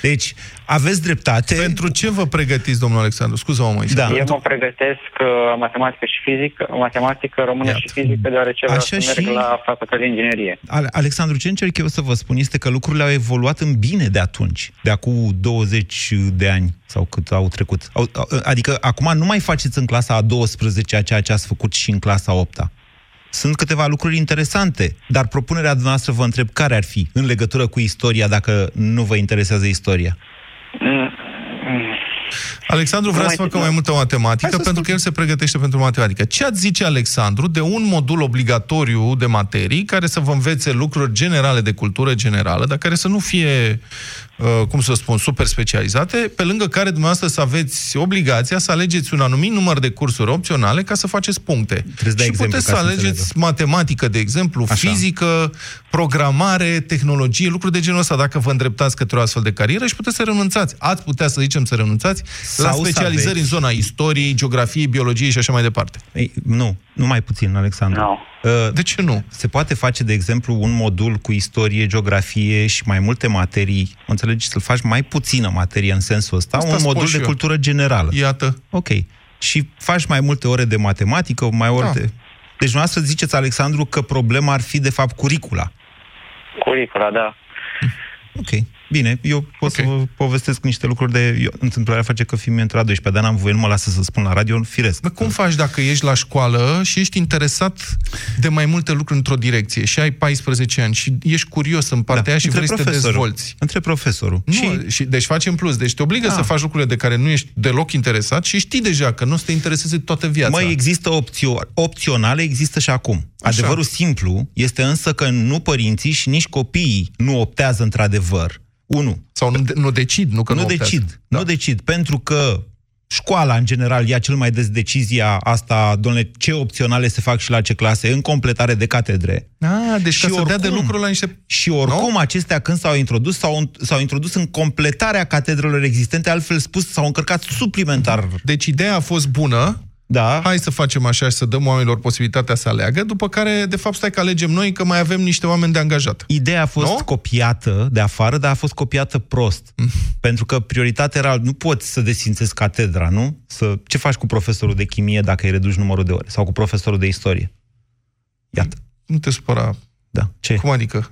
E: Deci, aveți dreptate.
J: Pentru ce vă pregătiți, domnul Alexandru? Scuză-mă, mai
M: da. Eu mă pregătesc uh, matematică și fizică, matematică, română Iată. și fizică, deoarece vreau să merg și... la facultatea de inginerie.
E: Alexandru, ce încerc eu să vă spun este că lucrurile au evoluat în bine de atunci, de acum 20 de ani sau cât au trecut. Adică acum nu mai faceți în clasa a 12 ceea ce ați făcut și în clasa a 8 -a. Sunt câteva lucruri interesante, dar propunerea dumneavoastră vă întreb care ar fi în legătură cu istoria, dacă nu vă interesează istoria.
J: Alexandru vrea să facă mai multă matematică pentru că el se pregătește pentru matematică. Ce ați zice, Alexandru, de un modul obligatoriu de materii care să vă învețe lucruri generale de cultură generală, dar care să nu fie Uh, cum să spun, super specializate, pe lângă care dumneavoastră să aveți obligația să alegeți un anumit număr de cursuri opționale ca să faceți puncte.
E: și
J: puteți să alegeți să matematică, de exemplu, Așa. fizică, programare, tehnologie, lucruri de genul ăsta, dacă vă îndreptați către o astfel de carieră și puteți să renunțați. Ați putea, să zicem, să renunțați Sau la specializări aveți... în zona istoriei, geografiei, biologiei și așa mai departe.
E: Ei, nu, nu mai puțin, Alexandru.
M: No.
J: Uh, de ce nu?
E: Se poate face, de exemplu, un modul cu istorie, geografie și mai multe materii. Înțelegi? Să-l faci mai puțină materie în sensul ăsta, Asta un modul de eu. cultură generală.
J: Iată.
E: Ok. Și faci mai multe ore de matematică, mai ore da. de... Deci, noastră ziceți, Alexandru, că problema ar fi, de fapt, curicula.
M: Curicula, da.
E: Ok. Bine, eu pot okay. să vă povestesc niște lucruri de... Eu, întâmplarea face că fiul meu intra 12 dar n-am voie, nu mă lasă să spun la radio, firesc.
J: Bă, cum faci dacă ești la școală și ești interesat de mai multe lucruri într-o direcție și ai 14 ani și ești curios în partea da. aia și vrei să te dezvolți?
E: Între profesorul.
J: Nu, și... și... deci faci în plus. Deci te obligă da. să faci lucrurile de care nu ești deloc interesat și știi deja că nu o să te intereseze toată viața.
E: Mai există opțio... opționale, există și acum. Așa. Adevărul simplu este însă că nu părinții și nici copiii nu optează într-adevăr 1.
J: Sau nu, nu decid, nu că nu,
E: nu decid. Da. Nu decid, pentru că școala, în general, ia cel mai des decizia asta, domnule, ce opționale se fac și la ce clase, în completare de catedre.
J: Ah, deci și ca oricum, să dea de lucru la niște...
E: Și oricum, no? acestea când s-au introdus, s-au, s-au introdus în completarea catedrelor existente, altfel spus, s-au încărcat suplimentar.
J: Deci ideea a fost bună,
E: da.
J: Hai să facem așa și să dăm oamenilor posibilitatea să aleagă, după care, de fapt, stai că alegem noi, că mai avem niște oameni de angajat.
E: Ideea a fost no? copiată de afară, dar a fost copiată prost. Mm. Pentru că prioritatea era, nu poți să desfințezi catedra, nu? Să, ce faci cu profesorul de chimie dacă îi reduci numărul de ore? Sau cu profesorul de istorie? Iată.
J: Nu te supăra.
E: Da. Ce?
J: Cum adică?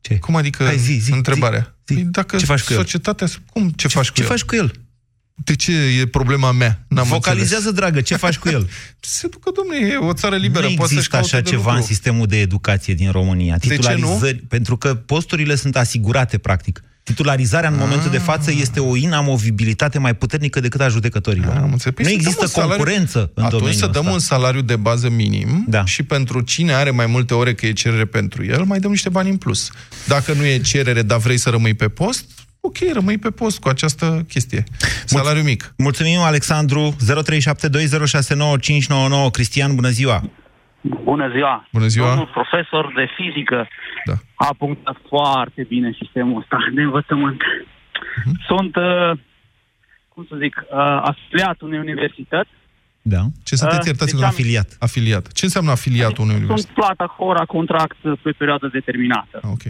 E: Ce?
J: Cum adică Hai, zi, zi, întrebarea?
E: Zi, zi. Păi
J: dacă
E: ce faci cu
J: societatea...
E: El?
J: Cum? Ce, ce faci cu
E: ce
J: el?
E: faci cu el?
J: De ce e problema mea?
E: N-am Vocalizează, înțeles. dragă, ce faci cu el?
J: Se ducă, domnule, e o țară liberă.
E: Nu
J: poate
E: există așa ceva lucru. în sistemul de educație din România. Titularizări, de ce nu? Pentru că posturile sunt asigurate, practic. Titularizarea în momentul de față ah. este o inamovibilitate mai puternică decât a judecătorilor. Am păi nu există concurență salariu, în
J: Atunci să dăm
E: ăsta.
J: un salariu de bază minim
E: da.
J: și pentru cine are mai multe ore că e cerere pentru el, mai dăm niște bani în plus. Dacă nu e cerere, dar vrei să rămâi pe post, ok, rămâi pe post cu această chestie. Salariu mic.
E: Mulțumim, Alexandru. 0372069599. Cristian, bună ziua!
N: Bună ziua!
J: Bună ziua!
N: Domnul profesor de fizică
J: Da.
N: a punctat foarte bine sistemul ăsta de învățământ. Sunt, uh, cum să zic, uh, afiliat unei universități.
E: Da.
J: Ce sunteți,
N: Uh,
J: iertați-mă,
N: deci am-
J: afiliat? Afiliat. Ce înseamnă afiliatul unui
N: Sunt
J: universitate?
N: plata hora contract pe perioadă determinată.
J: Ah, ok.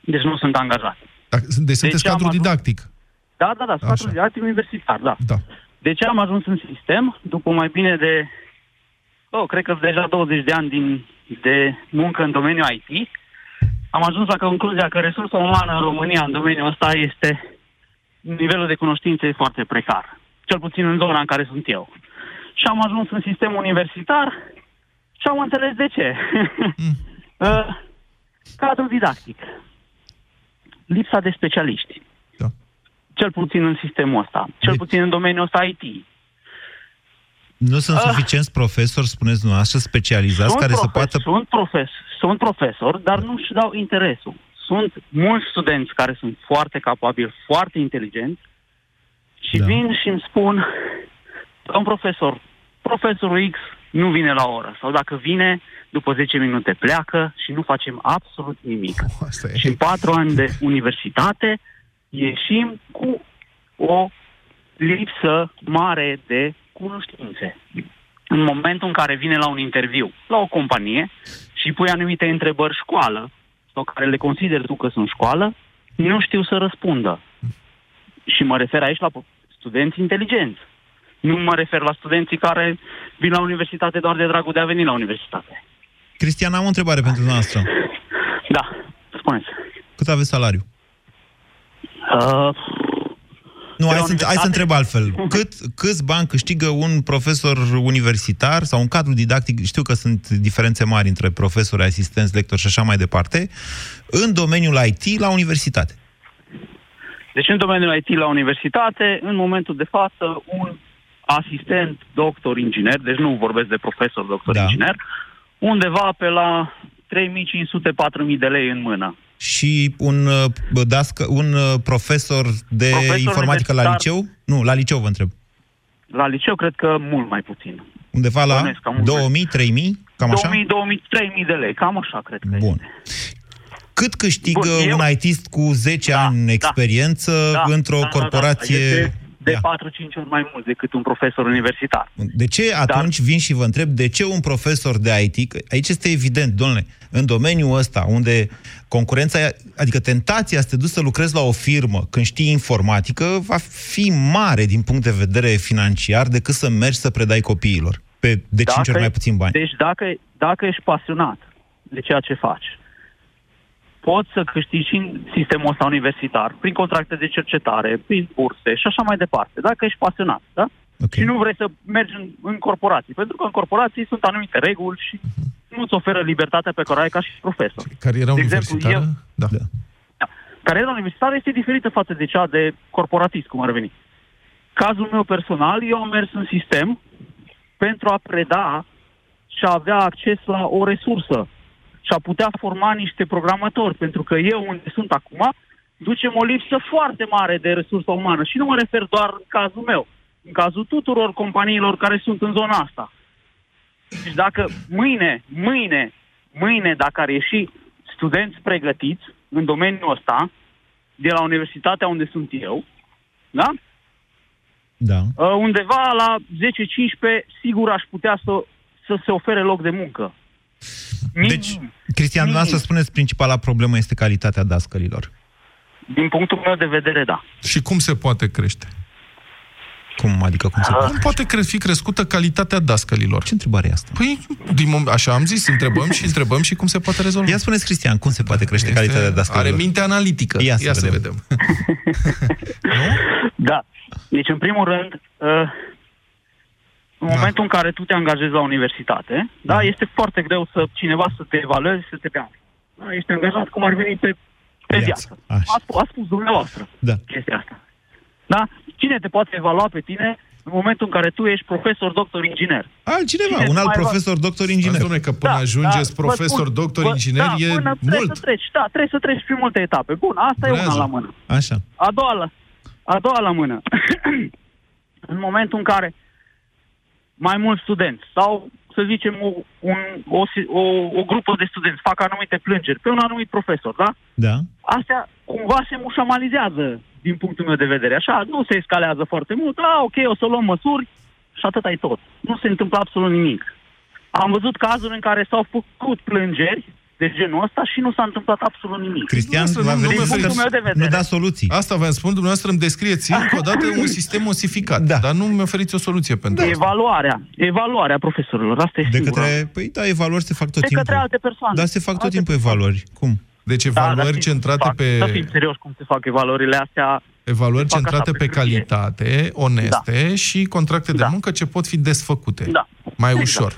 N: Deci nu sunt angajat.
J: Dacă, deci sunteți
N: Deci am
J: cadru
N: ajuns-
J: didactic.
N: Da, da, da, sunt
J: Așa.
N: cadru didactic universitar, da.
J: Da.
N: De ce am ajuns în sistem? După mai bine de, oh, cred că deja 20 de ani din, de muncă în domeniul IT, am ajuns la concluzia că resursa umană în România în domeniul ăsta este, nivelul de cunoștințe e foarte precar. Cel puțin în zona în care sunt eu. Și am ajuns în sistemul universitar și am înțeles de ce. Uh, cadru didactic. Lipsa de specialiști.
J: Da.
N: Cel puțin în sistemul ăsta. Cel puțin în domeniul ăsta IT.
E: Nu sunt
N: Ah.
E: suficienți profesori, spuneți dumneavoastră, specializați
N: Sunt
E: care să
N: profes-
E: poată...
N: Sunt, profes, sunt profesori, dar nu își dau interesul. Sunt mulți studenți care sunt foarte capabili, foarte inteligenți și
E: Da.
N: vin și îmi spun, un profesor, profesorul X nu vine la oră. Sau dacă vine, după 10 minute pleacă și nu facem absolut nimic.
J: Asta e.
N: Și în patru ani de universitate ieșim cu o lipsă mare de cunoștințe. În momentul în care vine la un interviu, la o companie, și pui anumite întrebări școală, sau care le consideri tu că sunt școală, nu știu să răspundă. Și mă refer aici la studenți inteligenți. Nu mă refer la studenții care vin la universitate doar de dragul de a veni la universitate.
E: Cristian, am o întrebare pentru dumneavoastră.
N: Da, spuneți.
E: Cât aveți salariu?
N: Uh,
E: Nu, hai să, hai să
N: universitate?
E: întreb altfel. Cât, câți bani câștigă un profesor universitar sau un cadru didactic, știu că sunt diferențe mari între profesori, asistenți, lectori și așa mai departe, în domeniul IT la universitate?
N: Deci în domeniul IT la universitate, în momentul de față, un asistent doctor inginer, deci nu vorbesc de profesor doctor
E: Da.
N: inginer, undeva pe la 3500-4000 de lei în mână.
E: Și un, uh, dască, un uh, profesor de
N: Profesor
E: informatică la
N: universitar.
E: liceu? Nu, la liceu vă întreb.
N: La liceu cred că mult mai puțin.
E: Undeva la
N: Bănuiesc, cam mult
E: 2000, 3000, cam așa?
N: 2000, 2000, 3000 de lei, cam așa cred că
E: Bun. Cât câștigă
N: Bun, eu-
E: un ITist cu 10 ani experiență
N: Da,
E: într-o
N: da, da, da,
E: corporație?
N: Este de 4-5 ori mai mult decât un profesor universitar.
E: De ce atunci vin și vă întreb de ce un profesor de IT, că aici este evident, domnule, în domeniul ăsta, unde concurența, e- adică tentația să te duci să lucrezi la o firmă când știi informatică, va fi mare din punct de vedere financiar decât să mergi să predai copiilor pe de 5 ori mai puțin bani.
N: Deci dacă, dacă ești pasionat de ceea ce faci, poți să câștigi și în sistemul ăsta universitar, prin contracte de cercetare, prin burse și așa mai departe, dacă ești pasionat, da?
E: Okay.
N: Și nu vrei să mergi în, în corporații, pentru că în corporații sunt anumite reguli și nu-ți oferă libertatea pe care o ai ca și profesor.
J: Cariera
N: De exemplu,
J: universitară?
N: eu-
J: Da.
N: Da. Cariera universitară este diferită față de cea de corporatist, cum ar veni. Cazul meu personal, eu am mers în sistem pentru a preda și a avea acces la o resursă și a putea forma niște programatori, pentru că eu, unde sunt acum, ducem o lipsă foarte mare de resursă umană și nu mă refer doar în cazul meu, în cazul tuturor companiilor care sunt în zona asta. Deci dacă mâine, mâine, mâine, dacă ar ieși studenți pregătiți în domeniul ăsta, de la universitatea unde sunt eu, da?
E: Da.
N: Uh, undeva la 10-15, sigur aș putea să, să se ofere loc de muncă.
E: Deci, Cristian, dumneavoastră spuneți principala problemă este calitatea dascălilor.
N: Din punctul meu de vedere, da.
J: Și cum se poate crește?
E: Cum adică cum se
N: Ah.
E: poate?
J: Cum poate cre- fi crescută calitatea dascălilor?
E: Ce întrebare e asta?
J: Păi, din mom- așa am zis, întrebăm și întrebăm și cum se poate rezolva.
E: Ia spuneți, Cristian, cum se poate crește calitatea dascălilor?
J: Are minte analitică.
E: Ia să
J: Ia să
E: vedem.
J: vedem.
N: Da. Deci, în primul rând, uh, în momentul în care tu te angajezi la universitate, da, este foarte greu să cineva să te evalueze, să te dea. Da, ești angajat cum ar veni pe, pe viață. A, sp- a spus dumneavoastră
E: Da.
N: chestia asta. Da? Cine te poate evalua pe tine în momentul în care tu ești profesor, doctor, inginer?
E: Altcineva,
N: Cine
E: un
N: te
E: alt
N: mai eva-
E: profesor, doctor, inginer.
J: Dom'le, că până ajungeți
N: vă
J: profesor,
N: spun-
J: doctor,
N: vă-
J: inginer,
N: da,
J: e
N: până Trebuie
J: mult.
N: să treci, da, trebuie să treci prin multe etape. Bun, asta e
J: Durează.
N: una la mână.
E: Așa.
N: A doua la, a doua la mână. în momentul în care mai mulți studenți sau să zicem, o, un, o, o, o grupă de studenți fac anumite plângeri pe un anumit profesor, da?
E: Da.
N: Astea cumva se mușamalizează din punctul meu de vedere. Așa, nu se escalează foarte mult. A, ok, o să luăm măsuri și atât ai tot. Nu se întâmplă absolut nimic. Am văzut cazuri în care s-au făcut plângeri de genul ăsta și nu s-a întâmplat absolut nimic.
E: Cristian,
J: Nu,
E: va
J: nu, nu
E: veni
J: mă
E: să
J: oferiți-
N: meu de vedere.
E: nu da soluții.
J: Asta v-am spus, dumneavoastră îmi descrieți încă o dată un sistem osificat, da. dar nu mi oferiți o soluție pentru asta.
N: Evaluarea. Evaluarea profesorilor. Asta e
E: De
N: singura.
E: către, păi da, evaluări se fac tot
N: de
E: timpul.
N: către alte persoane.
E: Dar se fac tot
N: Alte
E: timpul evaluări. Cum?
J: Deci
N: Da,
J: evaluări
N: dar știți cum se
J: centrate
N: fac.
J: pe...
N: Să fim serios cum se fac evaluările astea.
J: Evaluări
N: se fac
J: centrate
N: așa,
J: pe
N: pe hârtie.
J: calitate, oneste și contracte de muncă ce pot fi desfăcute.
N: Da.
J: Mai
N: Exact.
J: ușor.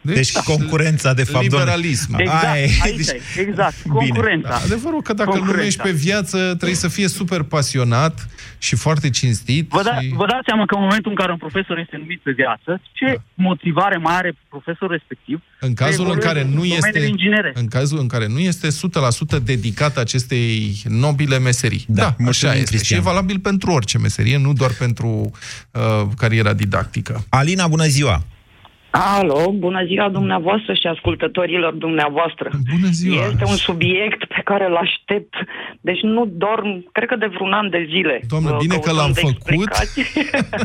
E: Deci concurența, de fapt, domnule.
J: Liberalism.
N: Exact,
E: Aia e.
N: aici
E: Deci-
N: e, exact, concurența.
J: Da, adevărul că dacă îl
N: Concurența.
J: numești pe viață, trebuie să fie super pasionat și foarte cinstit.
N: Vă, da,
J: și...
N: vă dați seama că în momentul în care un profesor este numit pe viață, ce motivare mai are profesorul respectiv?
J: În cazul în
N: să
J: care nu
N: evolueze în
J: este
N: domeniul inginere.
J: în cazul în care nu este 100% dedicat acestei nobile meserii.
E: Da,
J: Da,
E: mulțumim,
J: așa este.
E: Cristian.
J: Și e valabil pentru orice meserie, nu doar pentru uh, cariera didactică.
E: Alina, bună ziua!
O: Alo, bună ziua dumneavoastră și ascultătorilor dumneavoastră.
J: Bună ziua!
O: Este un subiect pe care îl aștept, deci nu dorm, cred că de vreun an de zile.
J: Doamne,
O: Uh,
J: bine că
O: căutând
J: l-am făcut.
O: explicații.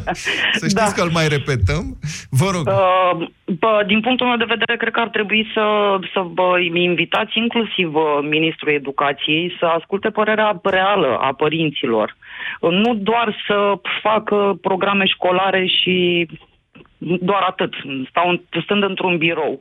J: Să știți că îl mai repetăm. Vă rog.
O: Uh, bă, din punctul meu de vedere, cred că ar trebui să, să vă invitați inclusiv uh, Ministrul Educației să asculte părerea reală a părinților. Uh, Nu doar să facă programe școlare și doar atât, stau, stând într-un birou,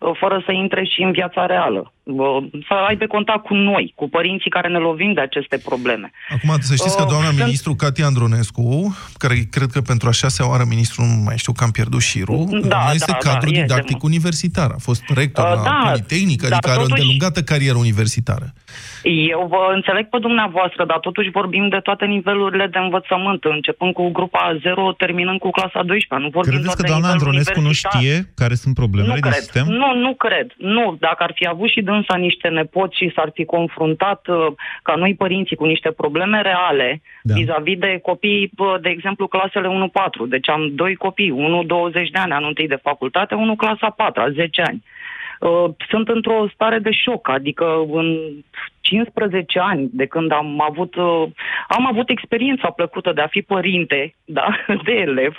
O: uh, fără să intre și în viața reală. Uh, Să aibă contact cu noi, cu părinții care ne lovim de aceste probleme.
J: Acum, să știți că
O: Uh,
J: doamna
O: sunt-
J: ministru Cati Andronescu, care cred că pentru a șasea oară ministru, nu mai știu că am pierdut șirul,
O: Da,
J: doamna este
O: da,
J: cadru
O: da, este,
J: didactic universitar. A fost rector
O: Uh,
J: la
O: da,
J: Politehnică,
O: dar
J: adică are o
O: totuși-
J: îndelungată carieră universitară.
O: Eu vă înțeleg pe dumneavoastră, dar totuși vorbim de toate nivelurile de învățământ, începând cu grupa 0, terminând cu clasa 12. Nu vorbim
E: Credeți
O: doar
E: că
O: de
E: doamna
O: nivel
E: Andronescu nu
O: universitar.
E: știe care sunt problemele
O: nu
E: din
O: cred.
E: sistem?
O: Nu, nu cred. Nu, dacă ar fi avut și dânsa niște nepoți și s-ar fi confruntat uh, ca noi părinții cu niște probleme reale
E: Da.
O: vis-a-vis de copii, uh, de exemplu, clasele 1-4. Deci am doi copii, unul 20 de ani, anul întâi de facultate, unul clasa 4, 10 ani. Uh, Sunt într-o stare de șoc, adică în 15 ani de când am avut, uh, am avut experiența plăcută de a fi părinte, da, de elev,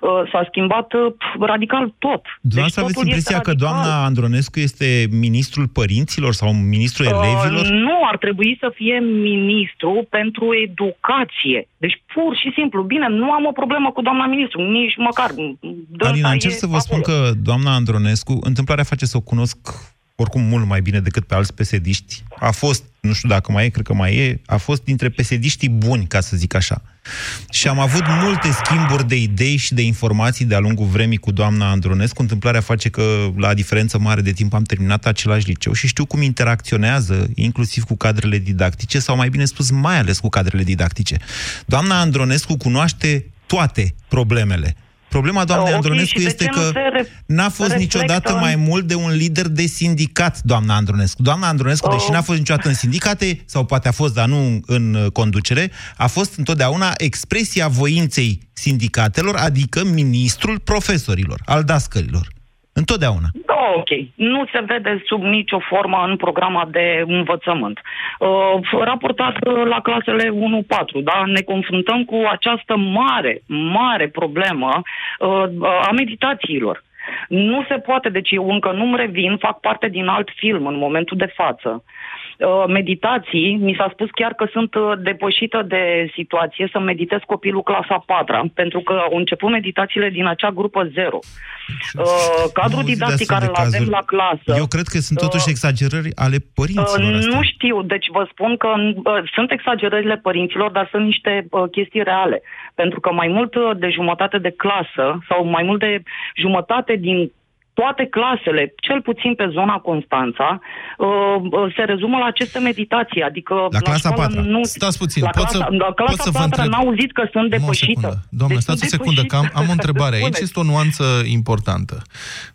O: uh, s-a schimbat uh, radical tot.
E: Dumneavoastră aveți
O: totul este
E: impresia că
O: radical.
E: doamna Andronescu este ministrul părinților sau ministrul elevilor?
O: Uh, nu, ar trebui să fie ministru pentru educație. Deci pur și simplu, bine, nu am o problemă cu doamna ministru, nici măcar. Dânsa
E: Alina, încerc
O: e
E: să vă spun
O: acolo.
E: că doamna Andronescu, întâmplarea face să o cunosc oricum mult mai bine decât pe alți pesediști. A fost, nu știu dacă mai e, cred că mai e, a fost dintre pesediștii buni, ca să zic așa. Și am avut multe schimburi de idei și de informații de-a lungul vremii cu doamna Andronescu. Întâmplarea face că, la diferență mare de timp, am terminat același liceu și știu cum interacționează, inclusiv cu cadrele didactice, sau mai bine spus, mai ales cu cadrele didactice. Doamna Andronescu cunoaște toate problemele. Problema doamnei
O: Ok,
E: Andronescu
O: și de
E: este
O: ce nu
E: că
O: se re-
E: n-a fost
O: reflectă
E: niciodată
O: în-
E: mai mult de un lider de sindicat, doamna Andronescu. Doamna Andronescu, deși
O: Oh.
E: n-a fost niciodată în sindicate, sau poate a fost, dar nu în uh, conducere, a fost întotdeauna expresia voinței sindicatelor, adică ministrul profesorilor, al dascărilor. Întotdeauna.
O: Da, ok. Nu se vede sub nicio formă în programa de învățământ. Uh, raportat uh, la clasele 1-4, da? ne confruntăm cu această mare, mare problemă uh, a meditațiilor. Nu se poate, deci eu încă nu-mi revin, fac parte din alt film în momentul de față. Uh, meditații, mi s-a spus chiar că sunt uh, depășită de situație să meditez copilul clasa 4 pentru că au început meditațiile din acea grupă 0. Uh, cadrul
E: auzit de
O: didactic
E: astfel
O: care
E: de
O: îl avem
E: cazuri.
O: la clasă...
E: Eu cred că sunt totuși
O: Uh,
E: exagerări ale părinților
O: Uh,
E: astea.
O: nu știu, deci vă spun că uh, sunt exagerările părinților, dar sunt niște uh, chestii reale. Pentru că mai mult uh, de jumătate de clasă sau mai mult de jumătate din toate clasele, cel puțin pe zona Constanța, uh, uh, se rezumă la aceste meditații. Adică
J: La clasa
O: școală
J: patra.
O: Nu,
J: Stați puțin,
O: la
J: pot
O: clasa,
J: să-
O: la
J: pot
O: clasa
J: să vă
O: 4
J: întreb?
O: n-au auzit că sunt
J: Mă, o
O: depășită.
J: secundă. Doamne,
O: Deci
J: stați o
O: sunt
J: secundă, că am, am o întrebare. Aici
O: Spuneți.
J: este o nuanță importantă.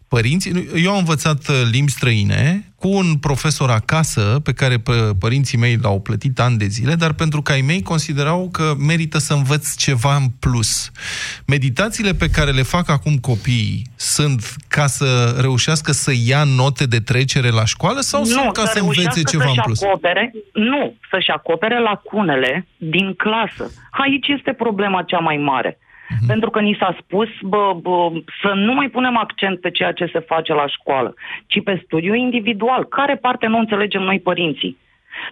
J: Părinții, eu am învățat uh, limbi străine cu un profesor acasă, pe care pă- părinții mei l-au plătit ani de zile, dar pentru că ai mei considerau că merită să învăț ceva în plus. Meditațiile pe care le fac acum copiii sunt ca să reușească să ia note de trecere la școală sau sunt ca să învețe
O: reușească
J: ceva în
O: să-și
J: plus?
O: Acopere, nu, să-și acopere lacunele din clasă. Aici este problema cea mai mare.
J: Mhm.
O: Pentru că ni s-a spus bă, bă, să nu mai punem accent pe ceea ce se face la școală, ci pe studiu individual. Care parte nu înțelegem noi părinții?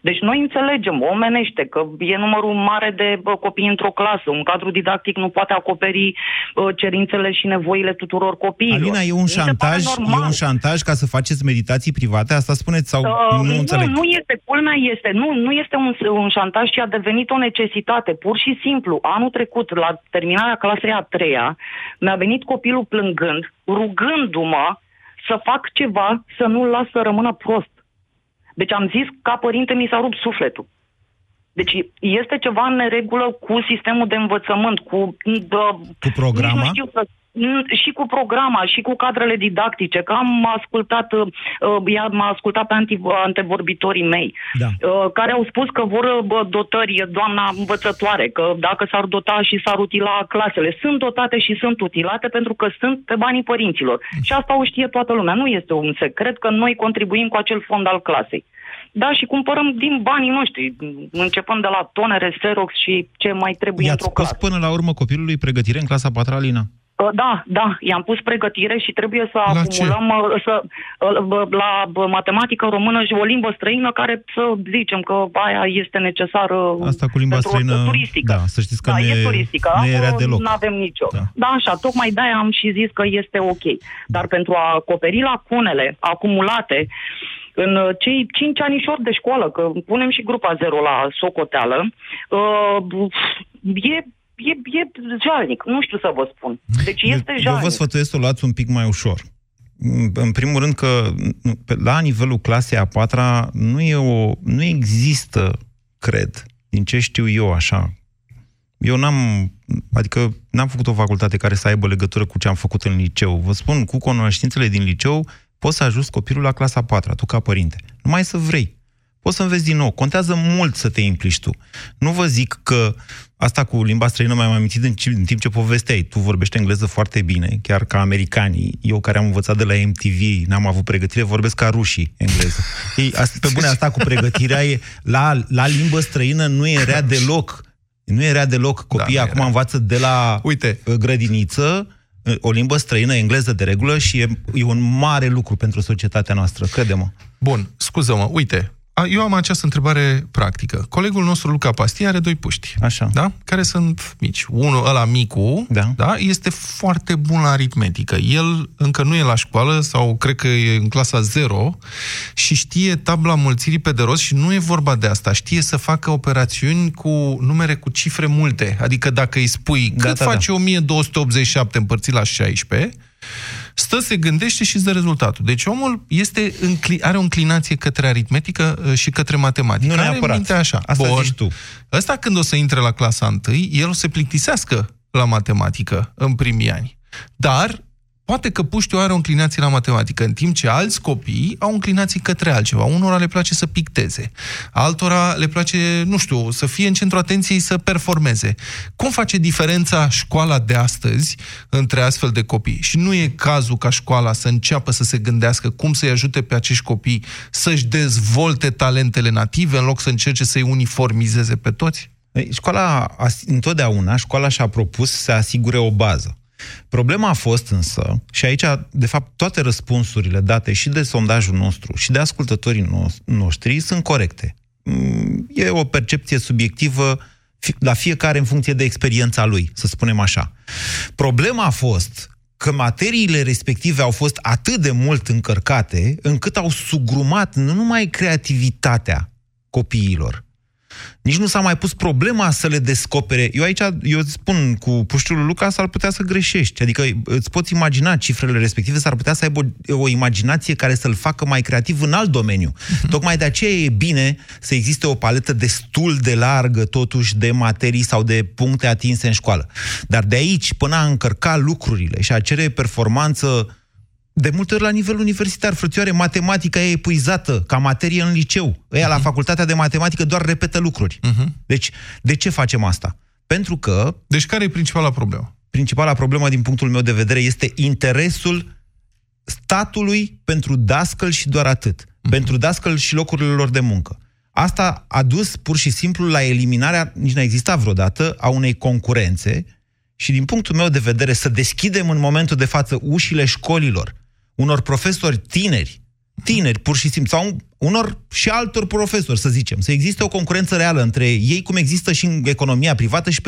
O: Deci noi înțelegem omenește că e numărul mare de bă, copii într-o clasă. Un cadru didactic nu poate acoperi bă, cerințele și nevoile tuturor copiilor.
E: Alina, e un
O: Mi se pare
E: șantaj, e
O: normal.
E: un șantaj ca să faceți meditații private? Asta spuneți sau
O: Uh,
E: nu înțeleg?
O: Nu, nu este, culmea este, nu, nu este un, un șantaj, ci a devenit o necesitate. Pur și simplu, anul trecut, la terminarea clasei a treia, mi-a venit copilul plângând, rugându-mă să fac ceva să nu-l las să rămână prost. Deci am zis, ca părinte, mi s-a rupt sufletul. Deci este ceva în neregulă cu sistemul de învățământ, cu... Dă,
E: Cu programa?
O: nici nu știu să, Mm, și cu programa, și cu cadrele didactice, că am ascultat, uh, ea m-a ascultat pe anti, antevorbitorii mei,
E: Da.
O: uh, care au spus că vor uh, bă, dotări, doamna învățătoare, că dacă s-ar dota și s-ar utila clasele. Sunt dotate și sunt utilate pentru că sunt pe banii părinților. Și asta o știe toată lumea. Nu este un secret că noi contribuim cu acel fond al clasei. Da, și cumpărăm din banii noștri, începând de la tonere, Xerox și ce mai trebuie
E: I-ați
O: într-o
E: pus
O: clasă.
E: până la urmă copilului pregătire în clasa 4 Alina?
O: Uh, Da, da, i-am pus pregătire și trebuie să
E: La
O: acumulăm uh, să, uh, bă, la bă, matematică română și o limbă străină care să zicem că aia este necesară
E: Asta cu limba
O: pentru o-
E: străină,
O: turistică.
E: da, să știți că
O: da,
E: nu
O: e
E: e-
O: turistică.
E: nu e rea deloc.
O: Nu avem nicio. Da. da, așa, tocmai de-aia am și zis că este ok. Dar pentru a acoperi lacunele acumulate în uh, cei cinci anișori de școală, că punem și grupa zero la socoteală, uh, e, e, e jalnic, nu știu să vă spun. Deci este
E: Eu
O: jalnic.
E: vă sfătuiesc să o luați un pic mai ușor. În primul rând că nu, pe- la nivelul clasei a patra nu, e o, nu există, cred, din ce știu eu așa. Eu n-am, adică n-am făcut o facultate care să aibă legătură cu ce am făcut în liceu. Vă spun, cu cunoștințele din liceu, poți să ajuți copilul la clasa a patra, tu ca părinte. Numai să vrei. Poți să înveți din nou. Contează mult să te implici tu. Nu vă zic că asta cu limba străină mi-am amintit în, ci- în timp ce povesteai. Tu vorbești engleză foarte bine, chiar ca americanii. Eu care am învățat de la MTV, n-am avut pregătire, vorbesc ca rușii engleză. Ei, asta, pe bune, asta cu pregătirea e, la, la limbă străină nu e rea deloc. Nu e rea deloc. Copiii
J: Da,
E: da,
J: nu e
E: acum învață de la
J: Uite.
E: grădiniță uh, o limbă străină, engleză de regulă și e, e un mare lucru pentru societatea noastră, crede-mă.
J: Bun, scuză-mă, uite, a- eu am această întrebare practică. Colegul nostru, Luca Pastia, are doi puști.
E: Așa.
J: Da? Care sunt mici. Unul, ăla micu,
E: da.
J: Da? este foarte bun la aritmetică. El încă nu e la școală sau cred că e în clasa 0 și știe tabla mulțirii pe de rost și nu e vorba de asta. Știe să facă operațiuni cu numere cu cifre multe. Adică dacă îi spui
E: Da,
J: cât
E: da, da.
J: face 1287 împărțit la 16, stă, se gândește și îți dă rezultatul. Deci omul este încli- are o înclinație către aritmetică uh, și către matematică.
E: Nu
J: Are
E: neapărat.
J: mintea așa.
E: Asta
J: Bun.
E: zici tu.
J: Ăsta când o să intre la clasa 1, el o să se plictisească la matematică în primii ani. Dar poate că puștiul are o înclinație la matematică, în timp ce alți copii au înclinații către altceva. Unora le place să picteze, altora le place, nu știu, să fie în centrul atenției, să performeze. Cum face diferența școala de astăzi între astfel de copii? Și nu e cazul ca școala să înceapă să se gândească cum să-i ajute pe acești copii să-și dezvolte talentele native în loc să încerce să-i uniformizeze pe toți?
E: Ei, Școala, as- întotdeauna, școala și-a propus să asigure o bază. Problema a fost însă, și aici, de fapt, toate răspunsurile date și de sondajul nostru și de ascultătorii no- noștri sunt corecte. Mm, E o percepție subiectivă fi- la fiecare în funcție de experiența lui, să spunem așa. Problema a fost că materiile respective au fost atât de mult încărcate încât au sugrumat nu numai creativitatea copiilor, nici nu s-a mai pus problema să le descopere. Eu aici, eu îți spun, cu puștiul lui Luca s-ar putea să greșești. Adică îți poți imagina cifrele respective, s-ar putea să aibă o, o imaginație care să-l facă mai creativ în alt domeniu. Tocmai de aceea e bine să existe o paletă destul de largă, totuși, de materii sau de puncte atinse în școală. Dar de aici, până a încărca lucrurile și a cere performanță De multe ori la nivel universitar, frățioare, matematica e epuizată ca materie în liceu. Ăia uh-huh. la facultatea de matematică doar repetă lucruri. Uh-huh. Deci, de ce facem asta? Pentru că...
J: Deci care e principala problemă?
E: Principala problemă, din punctul meu de vedere, este interesul statului pentru dascăl și doar atât. Uh-huh. Pentru dascăl și locurile lor de muncă. Asta a dus pur și simplu la eliminarea, nici n-a existat vreodată, a unei concurențe și din punctul meu de vedere să deschidem în momentul de față ușile școlilor unor profesori tineri, tineri pur și simplu, sau unor și altor profesori, să zicem, să existe o concurență reală între ei, cum există și în economia privată și pe